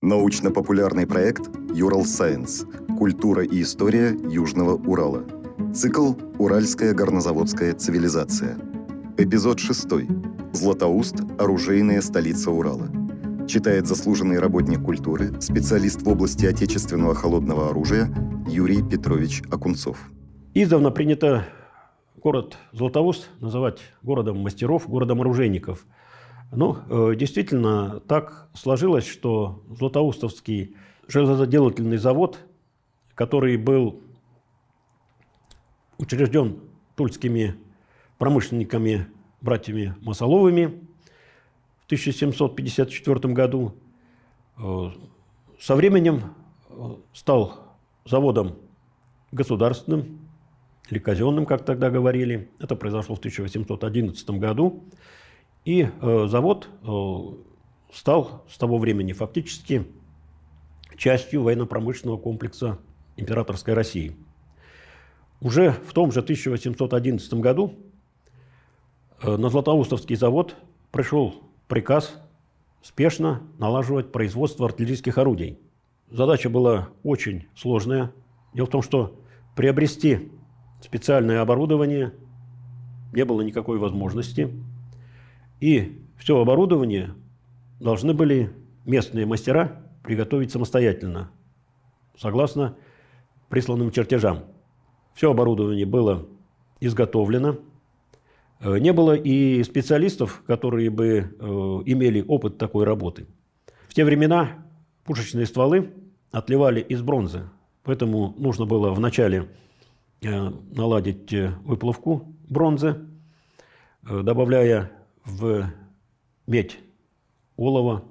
Научно-популярный проект «Юрал Сайенс. Культура и история Южного Урала». Цикл «Уральская горнозаводская цивилизация». Эпизод 6. Златоуст. Оружейная столица Урала. Читает заслуженный работник культуры, специалист в области отечественного холодного оружия Юрий Петрович Акунцов. Издавна принято город Златоуст называть городом мастеров, городом оружейников – ну, э, действительно, так сложилось, что Златоустовский железоделательный завод, который был учрежден тульскими промышленниками, братьями Масоловыми в 1754 году, э, со временем э, стал заводом государственным или казенным, как тогда говорили. Это произошло в 1811 году. И э, завод э, стал с того времени фактически частью военно-промышленного комплекса императорской России. Уже в том же 1811 году э, на Златоустовский завод пришел приказ спешно налаживать производство артиллерийских орудий. Задача была очень сложная. Дело в том, что приобрести специальное оборудование не было никакой возможности. И все оборудование должны были местные мастера приготовить самостоятельно, согласно присланным чертежам. Все оборудование было изготовлено. Э, не было и специалистов, которые бы э, имели опыт такой работы. В те времена пушечные стволы отливали из бронзы, поэтому нужно было вначале э, наладить выплавку бронзы, добавляя в медь, олово,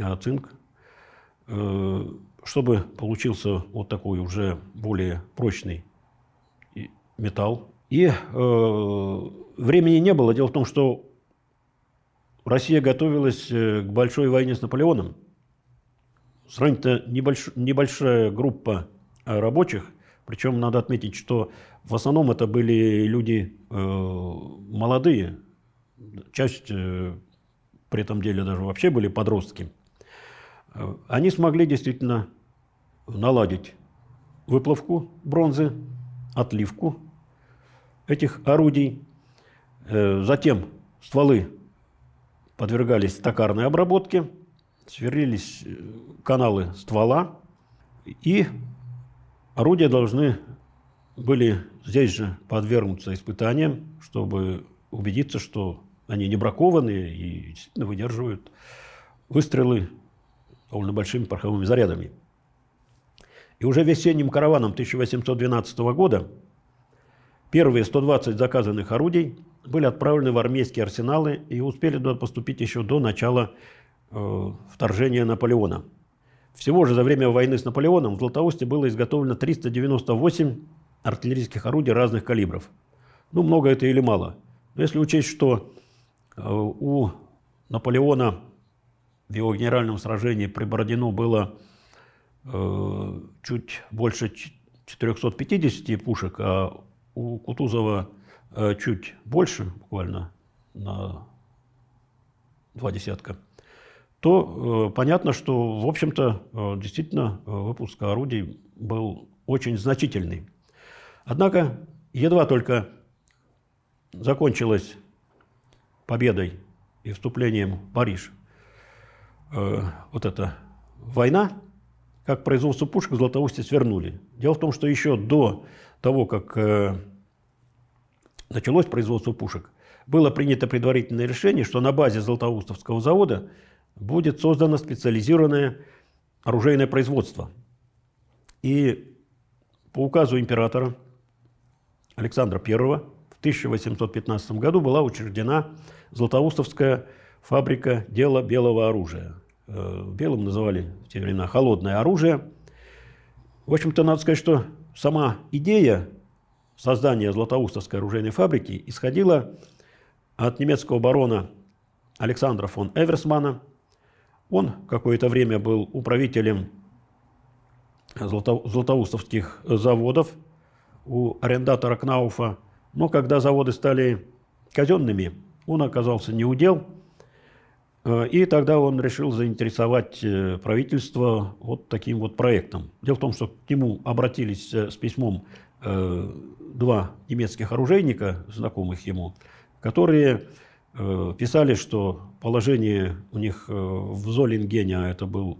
а, цинк, э, чтобы получился вот такой уже более прочный металл. И э, времени не было. Дело в том, что Россия готовилась э, к большой войне с Наполеоном. Сравнительно небольш, небольшая группа рабочих, причем надо отметить, что в основном это были люди э, молодые, часть э, при этом деле даже вообще были подростки, э, они смогли действительно наладить выплавку бронзы, отливку этих орудий. Э, затем стволы подвергались токарной обработке, сверлились каналы ствола, и орудия должны были здесь же подвергнуться испытаниям, чтобы убедиться, что они не бракованные и действительно выдерживают выстрелы довольно большими пороховыми зарядами. И уже весенним караваном 1812 года первые 120 заказанных орудий были отправлены в армейские арсеналы и успели туда поступить еще до начала э, вторжения Наполеона. Всего же за время войны с Наполеоном в Златоусте было изготовлено 398 артиллерийских орудий разных калибров. Ну, много это или мало. Но если учесть, что у Наполеона в его генеральном сражении при Бородино было э, чуть больше 450 пушек, а у Кутузова э, чуть больше, буквально на два десятка, то понятно, что, в общем-то, действительно выпуск орудий был очень значительный. Однако, едва только закончилась победой и вступлением в Париж э, вот эта война, как производство пушек в Златоусте свернули. Дело в том, что еще до того, как э, началось производство пушек, было принято предварительное решение, что на базе Златоустовского завода будет создано специализированное оружейное производство. И по указу императора Александра I 1815 году была учреждена Златоустовская фабрика дела белого оружия. Э, белым называли в те времена холодное оружие. В общем-то, надо сказать, что сама идея создания Златоустовской оружейной фабрики исходила от немецкого барона Александра фон Эверсмана. Он какое-то время был управителем златоустовских заводов у арендатора Кнауфа. Но когда заводы стали казенными, он оказался неудел. Э, и тогда он решил заинтересовать э, правительство вот таким вот проектом. Дело в том, что к нему обратились э, с письмом два немецких оружейника, знакомых ему, которые писали, что положение у них в Золингене, а это был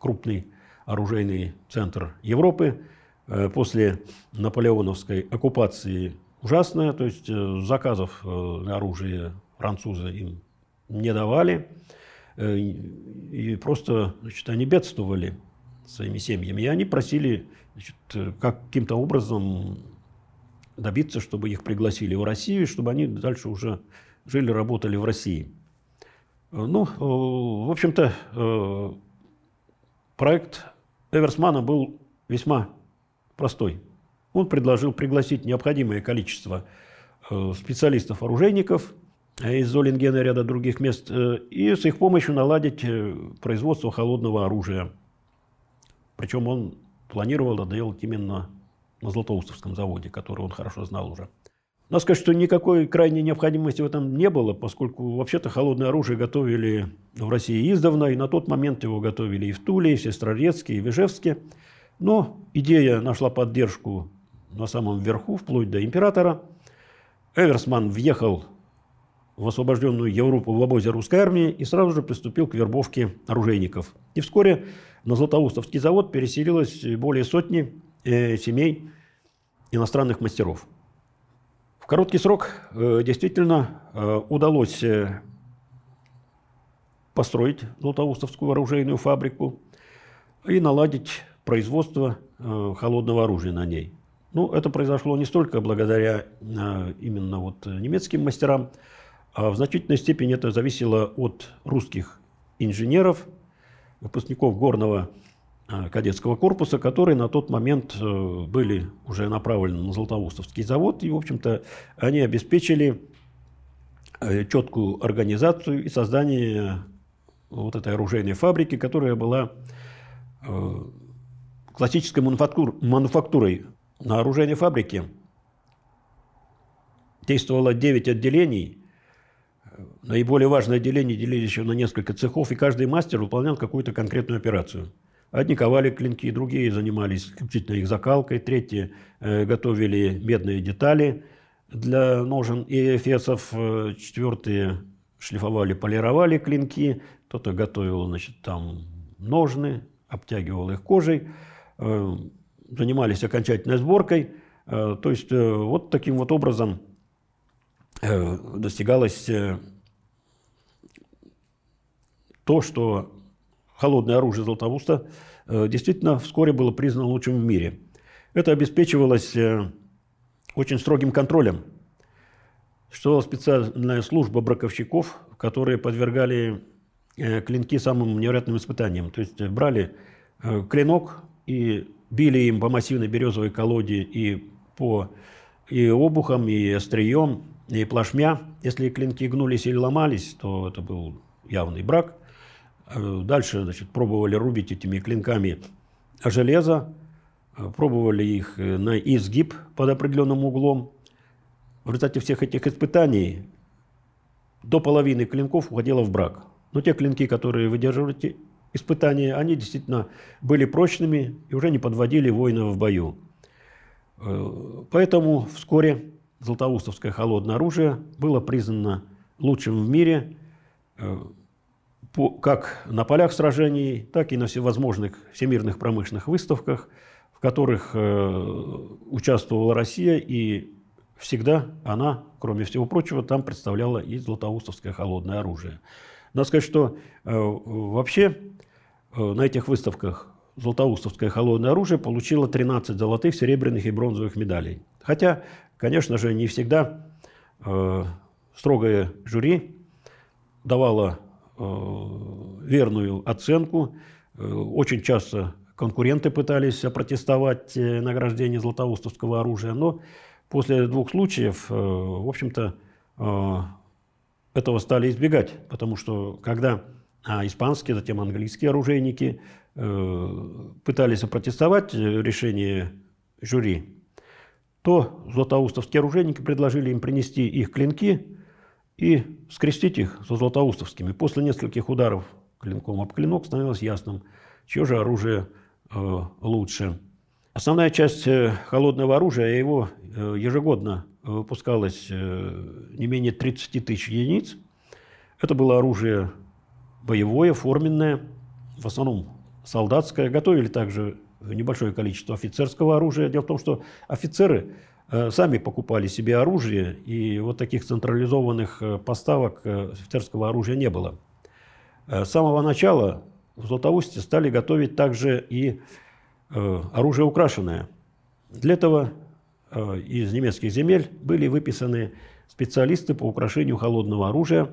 крупный оружейный центр Европы, после наполеоновской оккупации ужасное, то есть заказов на оружие французы им не давали. Э, и просто значит, они бедствовали своими семьями. И они просили значит, каким-то образом добиться, чтобы их пригласили в Россию, чтобы они дальше уже жили, работали в России. Э, ну, э, в общем-то, проект Эверсмана был весьма простой. Он предложил пригласить необходимое количество специалистов-оружейников – из Золингена и ряда других мест, э, и с их помощью наладить э, производство холодного оружия. Причем он планировал это делать именно на Златоустовском заводе, который он хорошо знал уже. Надо сказать, что никакой крайней необходимости в этом не было, поскольку вообще-то холодное оружие готовили в России издавна, и на тот момент его готовили и в Туле, и в Сестрорецке, и в Ижевске. Но идея нашла поддержку на самом верху, вплоть до императора. Эверсман въехал в освобожденную Европу в обозе русской армии и сразу же приступил к вербовке оружейников. И вскоре на Златоустовский завод переселилось более сотни э, семей иностранных мастеров. В короткий срок э, действительно э, удалось э, построить Златоустовскую оружейную фабрику и наладить производство э, холодного оружия на ней. Ну, это произошло не столько благодаря э, именно вот немецким мастерам, а в значительной степени это зависело от русских инженеров, выпускников горного а, кадетского корпуса, которые на тот момент э, были уже направлены на Златоустовский завод. И, в общем-то, они обеспечили э, четкую организацию и создание вот этой оружейной фабрики, которая была э, классической мануфактурой. На оружейной фабрике. Действовало 9 отделений – наиболее важные отделения делились еще на несколько цехов, и каждый мастер выполнял какую-то конкретную операцию. Одни ковали клинки, другие занимались исключительно их закалкой, третьи э, готовили медные детали для ножен и эфесов, э, четвертые шлифовали, полировали клинки, кто-то готовил значит, там ножны, обтягивал их кожей, э, занимались окончательной сборкой. Э, то есть э, вот таким вот образом э, достигалось то, что холодное оружие Златоуста действительно вскоре было признано лучшим в мире. Это обеспечивалось очень строгим контролем. Существовала специальная служба браковщиков, которые подвергали клинки самым невероятным испытаниям. То есть брали клинок и били им по массивной березовой колоде и по и обухам, и острием, и плашмя. Если клинки гнулись или ломались, то это был явный брак. Э, дальше значит, пробовали рубить этими клинками железо, э, пробовали их э, на изгиб под определенным углом. В результате всех этих испытаний до половины клинков уходило в брак. Но те клинки, которые выдерживали испытания, они действительно были прочными и уже не подводили воинов в бою. Поэтому вскоре Златоустовское холодное оружие было признано лучшим в мире по, как на полях сражений, так и на всевозможных всемирных промышленных выставках, в которых э, участвовала Россия, и всегда она, кроме всего прочего, там представляла и златоустовское холодное оружие. Надо сказать, что э, вообще э, на этих выставках златоустовское холодное оружие получило 13 золотых, серебряных и бронзовых медалей. Хотя, конечно же, не всегда э, строгое жюри давало верную оценку. Очень часто конкуренты пытались протестовать э, награждение златоустовского оружия, но после двух случаев, в общем-то, этого стали избегать, потому что когда а, испанские, затем английские оружейники пытались опротестовать решение жюри, то златоустовские оружейники предложили им принести их клинки и скрестить их со златоустовскими. После нескольких ударов клинком об клинок становилось ясным, чье же оружие э, лучше. Основная часть э, холодного оружия, его э, ежегодно выпускалось э, не менее 30 тысяч единиц. Это было оружие боевое, форменное, в основном солдатское. Готовили также небольшое количество офицерского оружия. Дело в том, что офицеры Э, сами покупали себе оружие, и вот таких централизованных э, поставок офицерского оружия не было. С самого начала в Златоусте стали готовить также и оружие украшенное. Для этого из немецких земель были выписаны специалисты по украшению холодного оружия,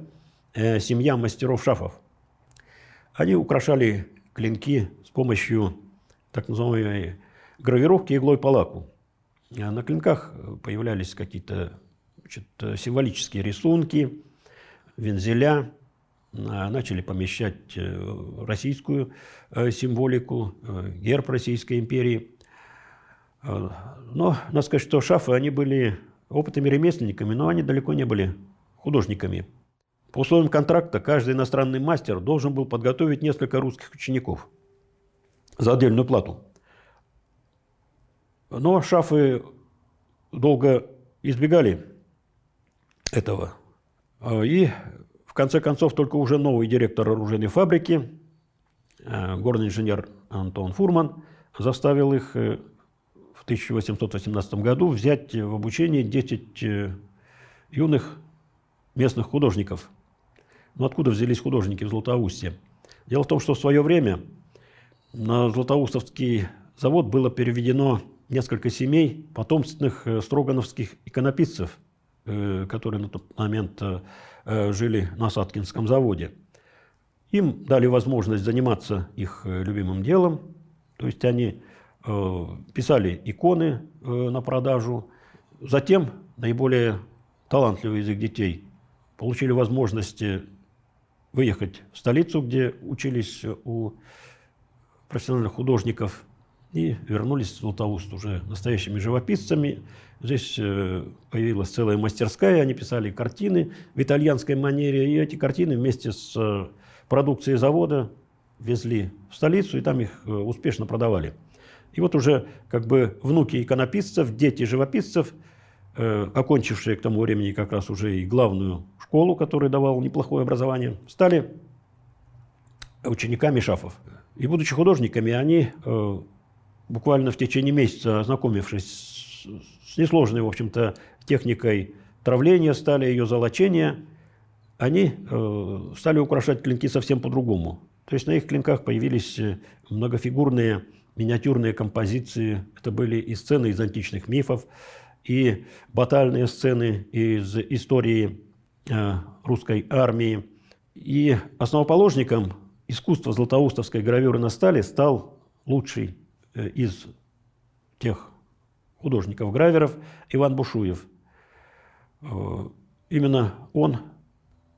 семья мастеров шафов. Они украшали клинки с помощью так называемой гравировки иглой по лаку. А на клинках появлялись какие-то символические рисунки, вензеля, начали помещать э, российскую э, символику, э, герб Российской империи. Но, надо сказать, что шафы, они были опытными ремесленниками, но они далеко не были художниками. По условиям контракта каждый иностранный мастер должен был подготовить несколько русских учеников за отдельную плату. Но шафы долго избегали этого. А, и в конце концов только уже новый директор оружейной фабрики, э, горный инженер Антон Фурман, заставил их э, 1818 году взять в обучение 10 э, юных местных художников. Но откуда взялись художники в Златоусте? Дело в том, что в свое время на Златоустовский завод было переведено несколько семей потомственных э, строгановских иконописцев, э, которые на тот момент жили на Саткинском заводе. Им дали возможность заниматься их любимым делом, то есть они писали иконы на продажу. Затем наиболее талантливые из их детей получили возможность выехать в столицу, где учились у профессиональных художников – и вернулись в Златоуст уже настоящими живописцами. Здесь э, появилась целая мастерская, они писали картины в итальянской манере, и эти картины вместе с э, продукцией завода везли в столицу, и там их э, успешно продавали. И вот уже как бы внуки иконописцев, дети живописцев, окончившие к тому времени как раз уже и главную школу, которая давала неплохое образование, стали учениками шафов. И будучи художниками, они буквально в течение месяца, ознакомившись с несложной, в общем-то, техникой травления стали, ее золочения, они э, стали украшать клинки совсем по-другому. То есть на их клинках появились э, многофигурные миниатюрные композиции. Это были и сцены из античных мифов, и батальные сцены из истории э, русской армии. И основоположником искусства златоустовской гравюры на стали стал лучший Э, из тех художников-граверов Иван Бушуев. Э, именно он,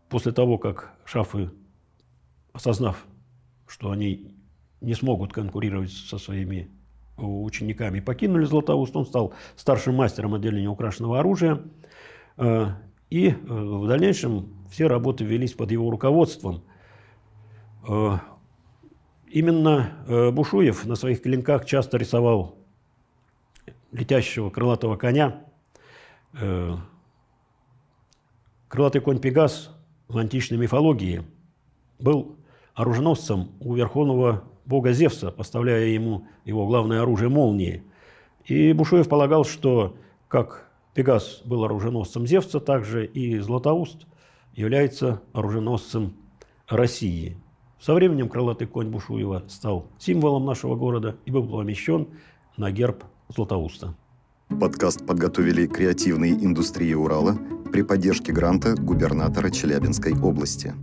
после того, как шафы, осознав, что они не смогут конкурировать со своими учениками, покинули Златоуст, он стал старшим мастером отделения украшенного оружия. Э, и в дальнейшем все работы велись под его руководством. Именно э, Бушуев на своих клинках часто рисовал летящего крылатого коня. Э, крылатый конь Пегас в античной мифологии был оруженосцем у верховного бога Зевса, поставляя ему его главное оружие – молнии. И Бушуев полагал, что как Пегас был оруженосцем Зевса, также и Златоуст является оруженосцем России – со временем крылатый конь Бушуева стал символом нашего города и был помещен на герб Златоуста. Подкаст подготовили креативные индустрии Урала при поддержке гранта губернатора Челябинской области.